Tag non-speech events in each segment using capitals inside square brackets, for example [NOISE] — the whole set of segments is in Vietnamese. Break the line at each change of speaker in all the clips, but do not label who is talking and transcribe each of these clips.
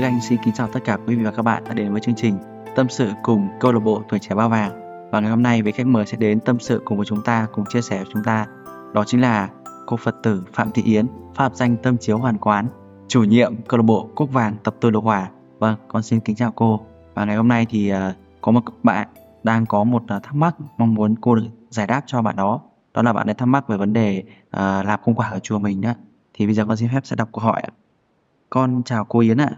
Đức Anh xin kính chào tất cả quý vị và các bạn đã đến với chương trình Tâm sự cùng câu lạc bộ tuổi trẻ bao vàng. Và ngày hôm nay vị khách mời sẽ đến tâm sự cùng với chúng ta, cùng chia sẻ với chúng ta. Đó chính là cô Phật tử Phạm Thị Yến, pháp danh Tâm Chiếu Hoàn Quán, chủ nhiệm câu lạc bộ Cúc Vàng tập tư lộc Hòa. Vâng, con xin kính chào cô. Và ngày hôm nay thì uh, có một bạn đang có một uh, thắc mắc mong muốn cô được giải đáp cho bạn đó. Đó là bạn đã thắc mắc về vấn đề uh, làm công quả ở chùa mình đó. Thì bây giờ con xin phép sẽ đọc câu hỏi ạ. Con chào cô Yến ạ.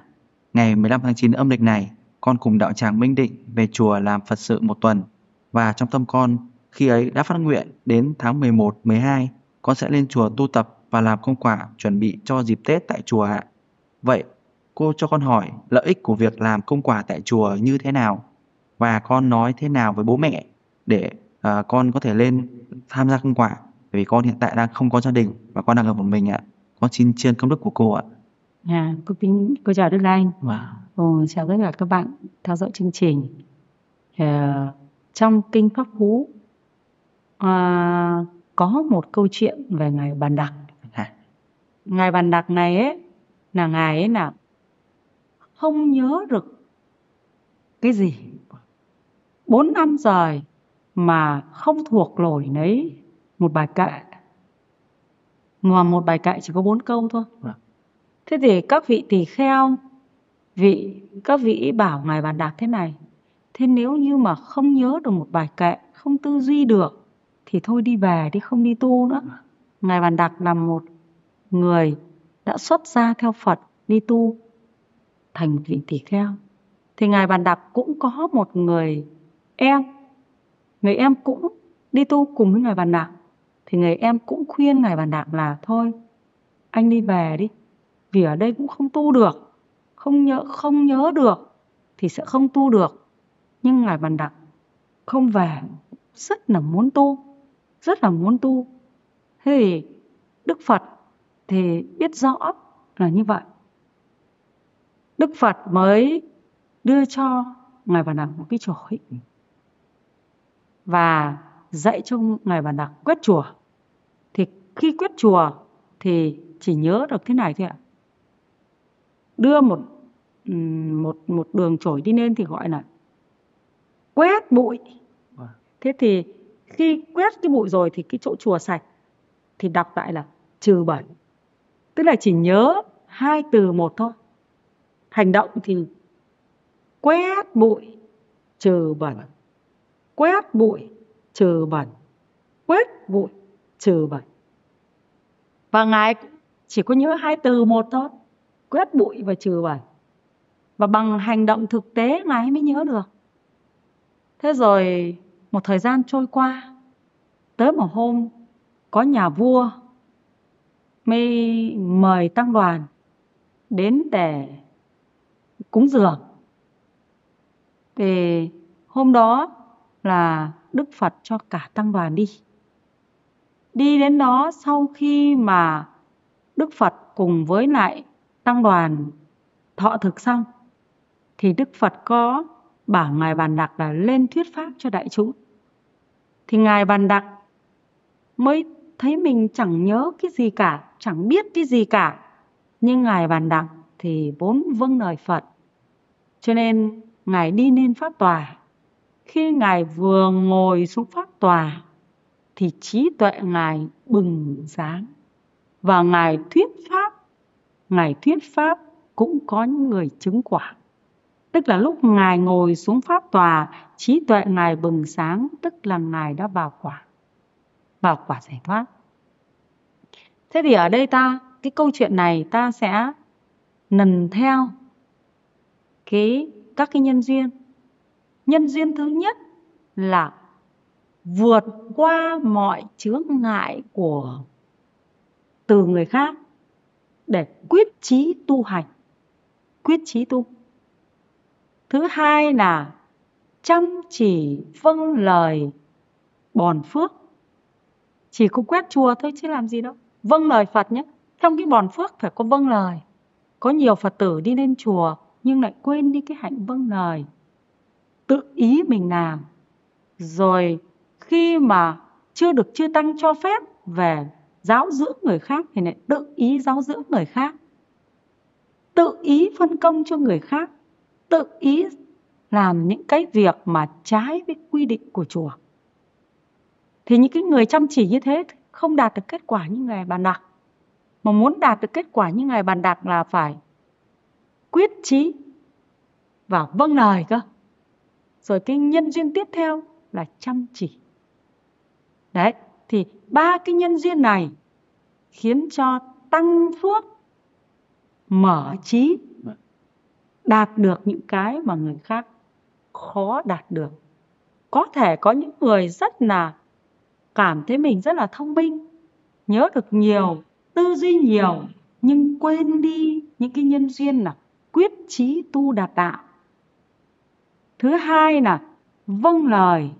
Ngày 15 tháng 9 âm lịch này, con cùng đạo tràng Minh Định về chùa làm Phật sự một tuần. Và trong tâm con, khi ấy đã phát nguyện đến tháng 11, 12, con sẽ lên chùa tu tập và làm công quả chuẩn bị cho dịp Tết tại chùa ạ. Vậy, cô cho con hỏi lợi ích của việc làm công quả tại chùa như thế nào? Và con nói thế nào với bố mẹ để uh, con có thể lên tham gia công quả? Bởi vì con hiện tại đang không có gia đình và con đang ở một mình ạ. Con xin chiên công đức của cô ạ.
À, cô kính cô chào Đức Anh.
Wow.
Ồ, chào tất cả các bạn theo dõi chương trình. À, trong kinh Pháp Cú à, có một câu chuyện về ngài Bàn Đặc.
À,
Ngài Bàn Đặc này ấy là ngài ấy là không nhớ được cái gì. Bốn năm rồi mà không thuộc nổi lấy một bài kệ. Mà một bài kệ chỉ có bốn câu thôi.
Vâng.
Thế thì các vị tỳ kheo, vị các vị bảo ngài Bàn Đạc thế này. Thế nếu như mà không nhớ được một bài kệ, không tư duy được thì thôi đi về đi không đi tu nữa. Ngài Bàn Đạc là một người đã xuất gia theo Phật đi tu thành một vị tỳ kheo. Thì ngài Bàn Đạc cũng có một người em, người em cũng đi tu cùng với ngài Bàn Đạc. Thì người em cũng khuyên ngài Bàn Đạc là thôi anh đi về đi vì ở đây cũng không tu được, không nhớ không nhớ được thì sẽ không tu được. Nhưng ngài bàn đặc không về, rất là muốn tu, rất là muốn tu. Thế thì đức phật thì biết rõ là như vậy. Đức phật mới đưa cho ngài bàn đặc một cái chổi và dạy cho ngài bàn đặc quét chùa. Thì khi quét chùa thì chỉ nhớ được thế này thôi ạ đưa một một một đường chổi đi lên thì gọi là quét bụi.
Vâng.
thế thì khi quét cái bụi rồi thì cái chỗ chùa sạch thì đọc lại là trừ bẩn. Tức là chỉ nhớ hai từ một thôi. Hành động thì quét bụi trừ bẩn. Quét bụi trừ bẩn. Quét bụi trừ bẩn. Và ngài chỉ có nhớ hai từ một thôi quét bụi và trừ bẩn. Và bằng hành động thực tế ngài mới nhớ được. Thế rồi một thời gian trôi qua, tới một hôm, có nhà vua mới mời tăng đoàn đến để cúng dường. Thì hôm đó là đức phật cho cả tăng đoàn đi. Đi đến đó sau khi mà đức phật cùng với lại tăng đoàn, thọ thực xong, thì đức phật có bảo ngài bàn đặc là lên thuyết pháp cho đại chúng. Thì ngài bàn đặc mới thấy mình chẳng nhớ cái gì cả, chẳng biết cái gì cả. Nhưng ngài bàn đặc thì vốn vâng lời phật. Cho nên ngài đi lên pháp tòa. Khi ngài vừa ngồi xuống pháp tòa, thì trí tuệ ngài bừng sáng. Và ngài thuyết pháp ngài thuyết pháp cũng có những người chứng quả. Tức là lúc ngài ngồi xuống pháp tòa, trí tuệ ngài bừng sáng, tức là ngài đã vào quả. Vào quả giải thoát. Thế thì ở đây ta, cái câu chuyện này ta sẽ lần theo cái, các cái nhân duyên. Nhân duyên thứ nhất là vượt qua mọi chướng ngại của, từ người khác để quyết chí tu hành. Quyết chí tu. Thứ hai là chăm chỉ vâng lời bòn phước. Chỉ có quét chùa thôi chứ làm gì đâu. Vâng lời phật nhé. Trong cái bòn phước phải có vâng lời. Có nhiều phật tử đi lên chùa nhưng lại quên đi cái hạnh vâng lời. Tự ý mình làm. Rồi khi mà chưa được chư tăng cho phép về giáo dưỡng người khác thì lại tự ý giáo dưỡng người khác. Tự ý phân công cho người khác. Tự ý làm những cái việc mà trái với quy định của chùa thì những cái người chăm chỉ như thế không đạt được kết quả như ngài bàn đặc mà muốn đạt được kết quả như ngài bàn đặc là phải quyết chí và vâng lời cơ. Rồi cái nhân duyên tiếp theo là chăm chỉ. Đấy thì ba cái nhân duyên này khiến cho tăng phước mở trí, đạt được những cái mà người khác khó đạt được. Có thể có những người rất là cảm thấy mình rất là thông minh, nhớ được nhiều, tư duy nhiều, nhưng quên đi những cái nhân duyên là quyết chí tu đạt đạo. Thứ hai là vâng lời,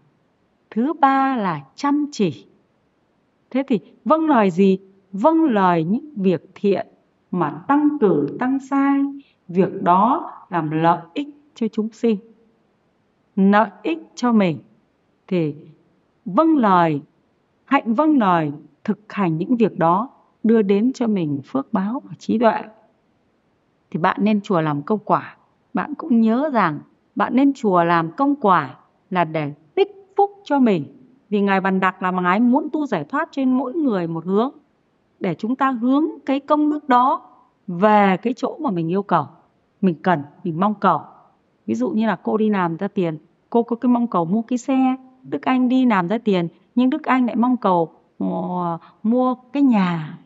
thứ ba là chăm chỉ thế thì vâng lời gì? Vâng lời những việc thiện mà tăng cử tăng sai. Việc đó làm lợi ích cho chúng sinh, lợi ích cho mình. Thì vâng lời, hạnh vâng lời thực hành những việc đó đưa đến cho mình phước báo và trí tuệ. Thì bạn nên chùa làm công quả. Bạn cũng nhớ rằng bạn nên chùa làm công quả là để tích phúc cho mình vì ngài bàn đặc là ngài muốn tu giải thoát trên mỗi người một hướng, để chúng ta hướng cái công đức đó về cái chỗ mà mình yêu cầu, mình cần, mình mong cầu. Ví dụ như là cô đi làm ra tiền, cô có cái mong cầu mua cái xe, đức anh đi làm ra tiền, nhưng đức anh lại mong cầu ờ, mua cái nhà.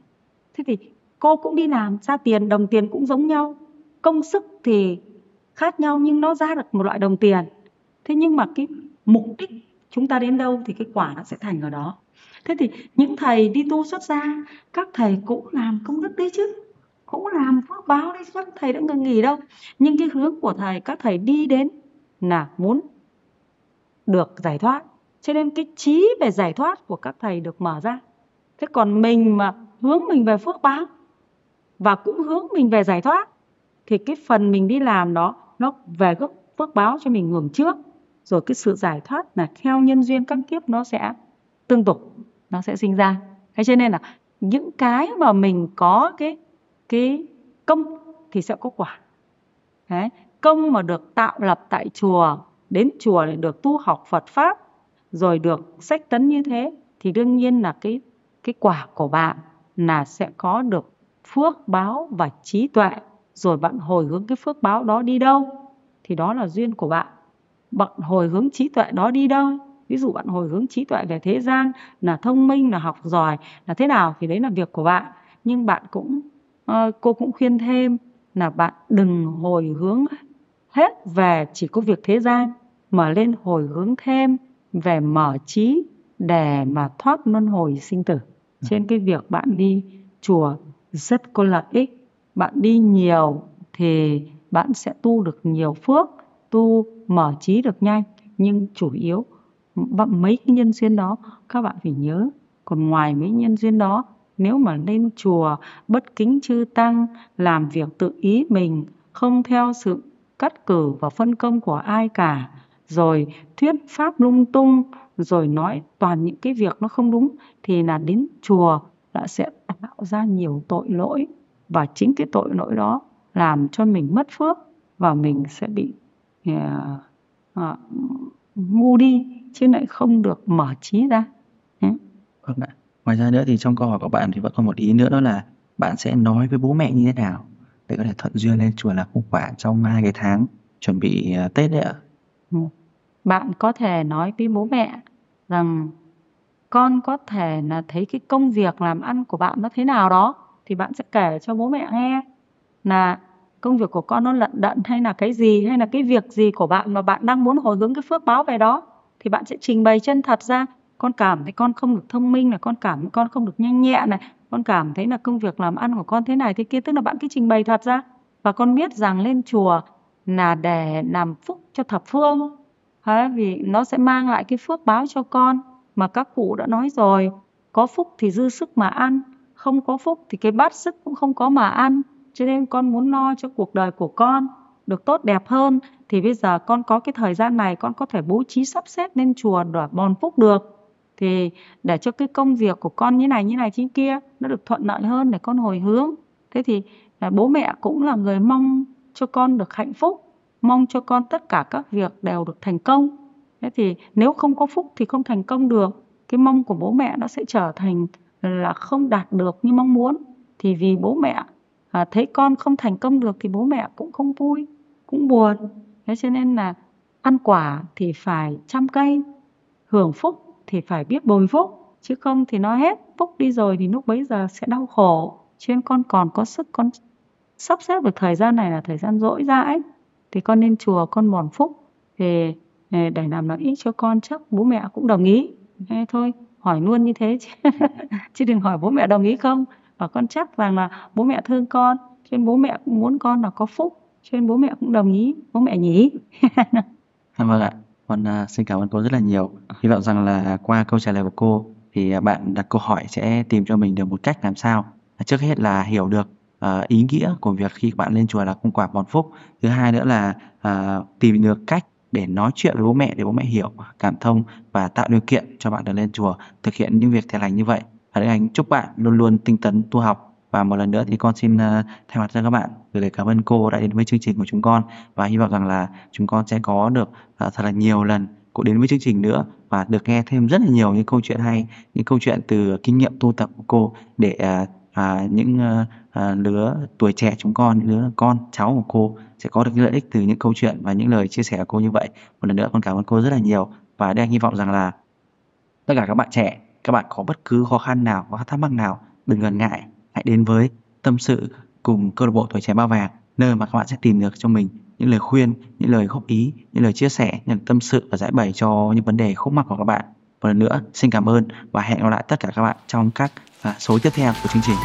Thế thì cô cũng đi làm ra tiền, đồng tiền cũng giống nhau. Công sức thì khác nhau nhưng nó ra được một loại đồng tiền. Thế nhưng mà cái mục đích chúng ta đến đâu thì cái quả nó sẽ thành ở đó. Thế thì những thầy đi tu xuất gia, các thầy cũng làm công đức đấy chứ, cũng làm phước báo đấy các thầy đã ngừng nghỉ đâu. Nhưng cái hướng của thầy, các thầy đi đến là muốn được giải thoát. Cho nên cái trí về giải thoát của các thầy được mở ra. Thế còn mình mà hướng mình về phước báo và cũng hướng mình về giải thoát, thì cái phần mình đi làm đó, nó về gốc phước báo cho mình hưởng trước rồi cái sự giải thoát là theo nhân duyên các kiếp nó sẽ tương tục, nó sẽ sinh ra thế cho nên là những cái mà mình có cái cái công thì sẽ có quả Đấy. công mà được tạo lập tại chùa, đến chùa để được tu học Phật pháp, rồi được sách tấn như thế, thì đương nhiên là cái cái quả của bạn là sẽ có được phước báo và trí tuệ, rồi bạn hồi hướng cái phước báo đó đi đâu, thì đó là duyên của bạn bạn hồi hướng trí tuệ đó đi đâu? Ví dụ bạn hồi hướng trí tuệ về thế gian là thông minh là học giỏi là thế nào thì đấy là việc của bạn. Nhưng bạn cũng uh, cô cũng khuyên thêm là bạn đừng hồi hướng hết về chỉ có việc thế gian mà lên hồi hướng thêm về mở trí để mà thoát luân hồi sinh tử. Trên cái việc bạn đi chùa rất có lợi ích. Bạn đi nhiều thì bạn sẽ tu được nhiều phước tu mở trí được nhanh, nhưng chủ yếu vâng, mấy cái nhân duyên đó, các bạn phải nhớ. Còn ngoài mấy nhân duyên đó, nếu mà lên chùa, bất kính chư tăng, làm việc tự ý mình, không theo sự cắt cử và phân công của ai cả, rồi thuyết pháp lung tung, rồi nói toàn những cái việc nó không đúng, thì là đến chùa đã sẽ tạo ra nhiều tội lỗi. Và chính cái tội lỗi đó làm cho mình mất phước và mình sẽ bị uh, uh, ngu đi chứ lại không được mở trí ra.
Vâng ạ. Ngoài ra nữa thì trong câu hỏi của bạn thì vẫn còn một ý nữa đó là bạn sẽ nói với bố mẹ như thế nào để có thể thuận duyên lên chùa làm công quả trong hai cái tháng chuẩn bị uh, Tết đấy ạ?
Ừ. Bạn có thể nói với bố mẹ rằng con có thể là thấy cái công việc làm ăn của bạn nó thế nào đó thì bạn sẽ kể cho bố mẹ nghe là công việc của con nó lận đận hay là cái gì, hay là cái việc gì của bạn mà bạn đang muốn hồi hướng cái phước báo về đó, thì bạn sẽ trình bày chân thật ra. Con cảm thấy con không được thông minh là con cảm thấy con không được nhanh nhẹn này, con cảm thấy là công việc làm ăn của con thế này thế kia, tức là bạn cứ trình bày thật ra. Và con biết rằng lên chùa là để làm phúc cho thập phương. Thế vì nó sẽ mang lại cái phước báo cho con. Mà các cụ đã nói rồi, có phúc thì dư sức mà ăn, không có phúc thì cái bát sức cũng không có mà ăn cho nên con muốn lo cho cuộc đời của con được tốt đẹp hơn thì bây giờ con có cái thời gian này con có thể bố trí sắp xếp lên chùa để bòn phúc được thì để cho cái công việc của con như này như này như kia nó được thuận lợi hơn để con hồi hướng thế thì bố mẹ cũng là người mong cho con được hạnh phúc, mong cho con tất cả các việc đều được thành công. Thế thì nếu không có phúc thì không thành công được. Cái mong của bố mẹ nó sẽ trở thành là không đạt được như mong muốn. Thì vì bố mẹ à, thấy con không thành công được thì bố mẹ cũng không vui, cũng buồn. Thế cho nên là ăn quả thì phải chăm cây, hưởng phúc thì phải biết bồi phúc. Chứ không thì nó hết phúc đi rồi thì lúc bấy giờ sẽ đau khổ. Cho nên con còn có sức con sắp xếp được thời gian này là thời gian rỗi rãi thì con nên chùa con mòn phúc thì để làm lợi ích cho con chắc bố mẹ cũng đồng ý thế thôi hỏi luôn như thế chứ, [LAUGHS] chứ đừng hỏi bố mẹ đồng ý không và con chắc rằng là bố mẹ thương con cho nên bố mẹ cũng muốn con là có phúc cho nên bố mẹ cũng đồng ý bố mẹ nhỉ? [LAUGHS]
Vâng ạ. Con uh, xin cảm ơn cô rất là nhiều. Hy vọng rằng là qua câu trả lời của cô thì à, bạn đặt câu hỏi sẽ tìm cho mình được một cách làm sao. À, trước hết là hiểu được uh, ý nghĩa của việc khi bạn lên chùa là cung quả bòn phúc. Thứ hai nữa là uh, tìm được cách để nói chuyện với bố mẹ để bố mẹ hiểu cảm thông và tạo điều kiện cho bạn được lên chùa thực hiện những việc thiện lành như vậy và Đức Anh chúc bạn luôn luôn tinh tấn tu học. Và một lần nữa thì con xin uh, thay mặt cho các bạn gửi lời cảm ơn cô đã đến với chương trình của chúng con. Và hy vọng rằng là chúng con sẽ có được uh, thật là nhiều lần cô đến với chương trình nữa và được nghe thêm rất là nhiều những câu chuyện hay những câu chuyện từ kinh nghiệm tu tập của cô để uh, à, những à, lứa tuổi trẻ chúng con những lứa con cháu của cô sẽ có được những lợi ích từ những câu chuyện và những lời chia sẻ của cô như vậy. Một lần nữa con cảm ơn cô rất là nhiều và đang hy vọng rằng là tất cả các bạn trẻ các bạn có bất cứ khó khăn nào hoặc thắc mắc nào, đừng ngần ngại. Hãy đến với tâm sự cùng câu lạc bộ tuổi trẻ bao vàng, nơi mà các bạn sẽ tìm được cho mình những lời khuyên, những lời góp ý, những lời chia sẻ, những tâm sự và giải bày cho những vấn đề khúc mắc của các bạn. Một lần nữa, xin cảm ơn và hẹn gặp lại tất cả các bạn trong các à, số tiếp theo của chương trình.